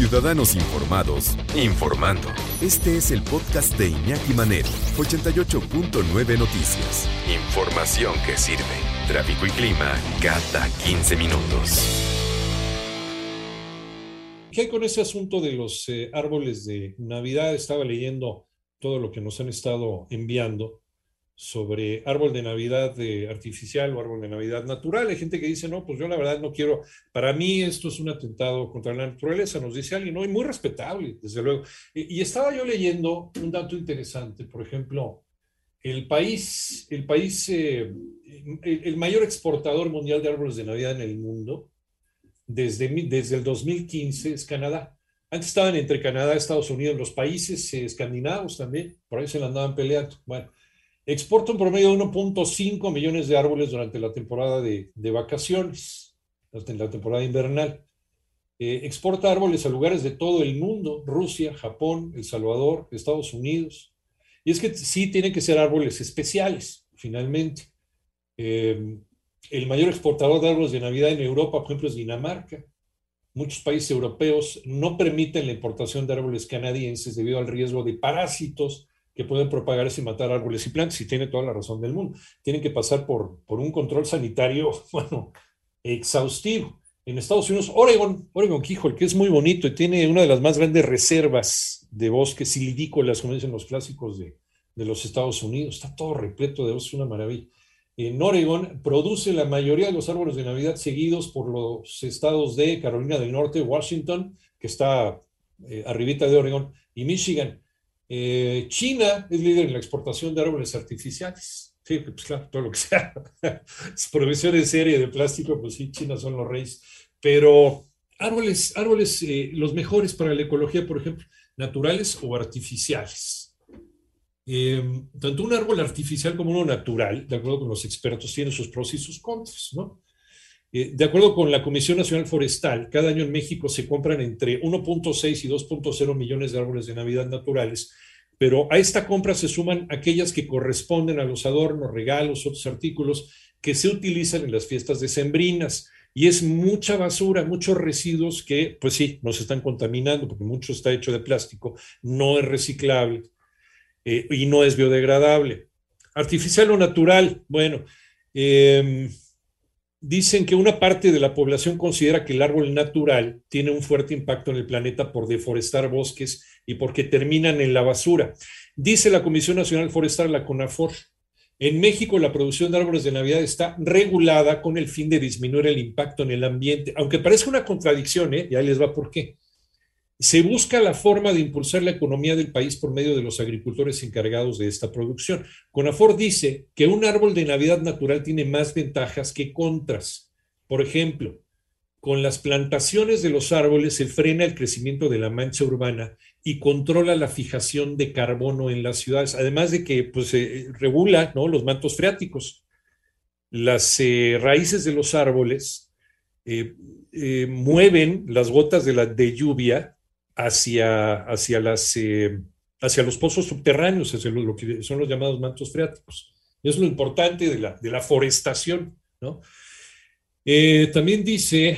Ciudadanos informados, informando. Este es el podcast de Iñaki Manero, 88.9 Noticias. Información que sirve. Tráfico y clima cada 15 minutos. ¿Qué con ese asunto de los eh, árboles de Navidad? Estaba leyendo todo lo que nos han estado enviando sobre árbol de Navidad de artificial o árbol de Navidad natural. Hay gente que dice, no, pues yo la verdad no quiero, para mí esto es un atentado contra la naturaleza, nos dice alguien, no, y muy respetable, desde luego. Y, estaba yo leyendo un dato interesante, por ejemplo, el país, el país, eh, el, mayor exportador mundial de árboles de Navidad en el mundo, desde, desde el 2015 es Canadá. Antes estaban entre Canadá Estados Unidos, los países eh, escandinavos también, por ahí se la andaban peleando. Bueno, exporta un promedio de 1.5 millones de árboles durante la temporada de, vacaciones, en la temporada invernal. Eh, exporta árboles a lugares de todo el mundo, Rusia, Japón, El Salvador, Estados Unidos. Y es que sí tienen que ser árboles especiales, finalmente. Eh, el mayor exportador de árboles de Navidad en Europa, por ejemplo, es Dinamarca. Muchos países europeos no permiten la importación de árboles canadienses debido al riesgo de parásitos que pueden propagarse y matar árboles y plantas, y tiene toda la razón del mundo. Tienen que pasar por, por un control sanitario, bueno, exhaustivo. En Estados Unidos, Oregon, Oregon Quijol, que es muy bonito y tiene una de las más grandes reservas de bosques silvícolas, como dicen los clásicos de, de los Estados Unidos. Está todo repleto de bosques, una maravilla en Oregon produce la mayoría de los árboles de Navidad seguidos por los estados de Carolina del Norte, Washington, que está eh, arribita de Oregon, y Michigan. Eh, China es líder en la exportación de árboles artificiales. Sí, pues claro, todo lo que sea. Producción en serie de plástico, pues sí, China son los reyes. Pero árboles, árboles eh, los mejores para la ecología, por ejemplo, naturales o artificiales. Eh, tanto un árbol artificial como uno natural, de acuerdo con los expertos, tiene sus pros y sus contras, ¿no? Eh, de acuerdo con la Comisión Nacional Forestal, cada año en México se compran entre 1.6 y 2.0 millones de árboles de Navidad naturales, pero a esta compra se suman aquellas que corresponden a los adornos, regalos, otros artículos que se utilizan en las fiestas decembrinas. Y es mucha basura, muchos residuos que, pues sí, nos están contaminando, porque mucho está hecho de plástico, no es reciclable eh, y no es biodegradable. Artificial o natural, bueno, eh, dicen que una parte de la población considera que el árbol natural tiene un fuerte impacto en el planeta por deforestar bosques y porque terminan en la basura. Dice la Comisión Nacional Forestal, la CONAFOR, en México la producción de árboles de Navidad está regulada con el fin de disminuir el impacto en el ambiente, aunque parezca una contradicción, ¿eh? ya les va por qué. Se busca la forma de impulsar la economía del país por medio de los agricultores encargados de esta producción. Conafor dice que un árbol de Navidad natural tiene más ventajas que contras. Por ejemplo, con las plantaciones de los árboles se frena el crecimiento de la mancha urbana y controla la fijación de carbono en las ciudades, además de que pues, eh, regula ¿no? los mantos freáticos. Las eh, raíces de los árboles eh, mueven las gotas de, la, de lluvia hacia, hacia, las, eh, hacia los pozos subterráneos, hacia lo, que son los llamados mantos freáticos. Es lo importante de la, de la forestación. ¿no? Eh, también dice,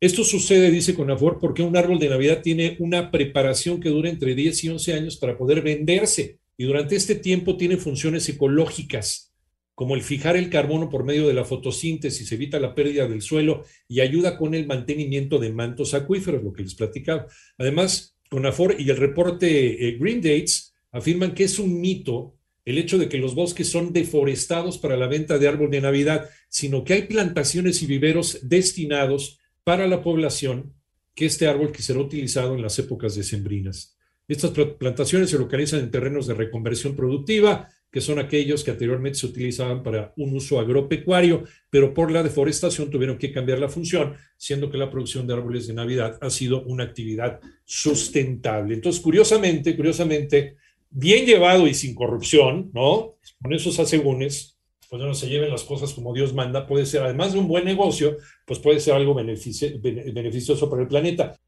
esto sucede, dice Conafor, porque un árbol de Navidad tiene una preparación que dura entre 10 y 11 años para poder venderse y durante este tiempo tiene funciones ecológicas como el fijar el carbono por medio de la fotosíntesis, evita la pérdida del suelo y ayuda con el mantenimiento de mantos acuíferos, lo que les platicaba. Además, CONAFOR y el reporte eh, Green Dates afirman que es un mito el hecho de que los bosques son deforestados para la venta de árbol de Navidad, sino que hay plantaciones y viveros destinados para la población que este árbol que será utilizado en las épocas decembrinas. Estas plantaciones se localizan en terrenos de reconversión productiva, que son aquellos que anteriormente se utilizaban para un uso agropecuario, pero por la deforestación tuvieron que cambiar la función, siendo que la producción de árboles de Navidad ha sido una actividad sustentable. Entonces, curiosamente, curiosamente, bien llevado y sin corrupción, ¿no? Con esos asegúnes, pues no se lleven las cosas como Dios manda, puede ser, además de un buen negocio, pues puede ser algo beneficioso para el planeta.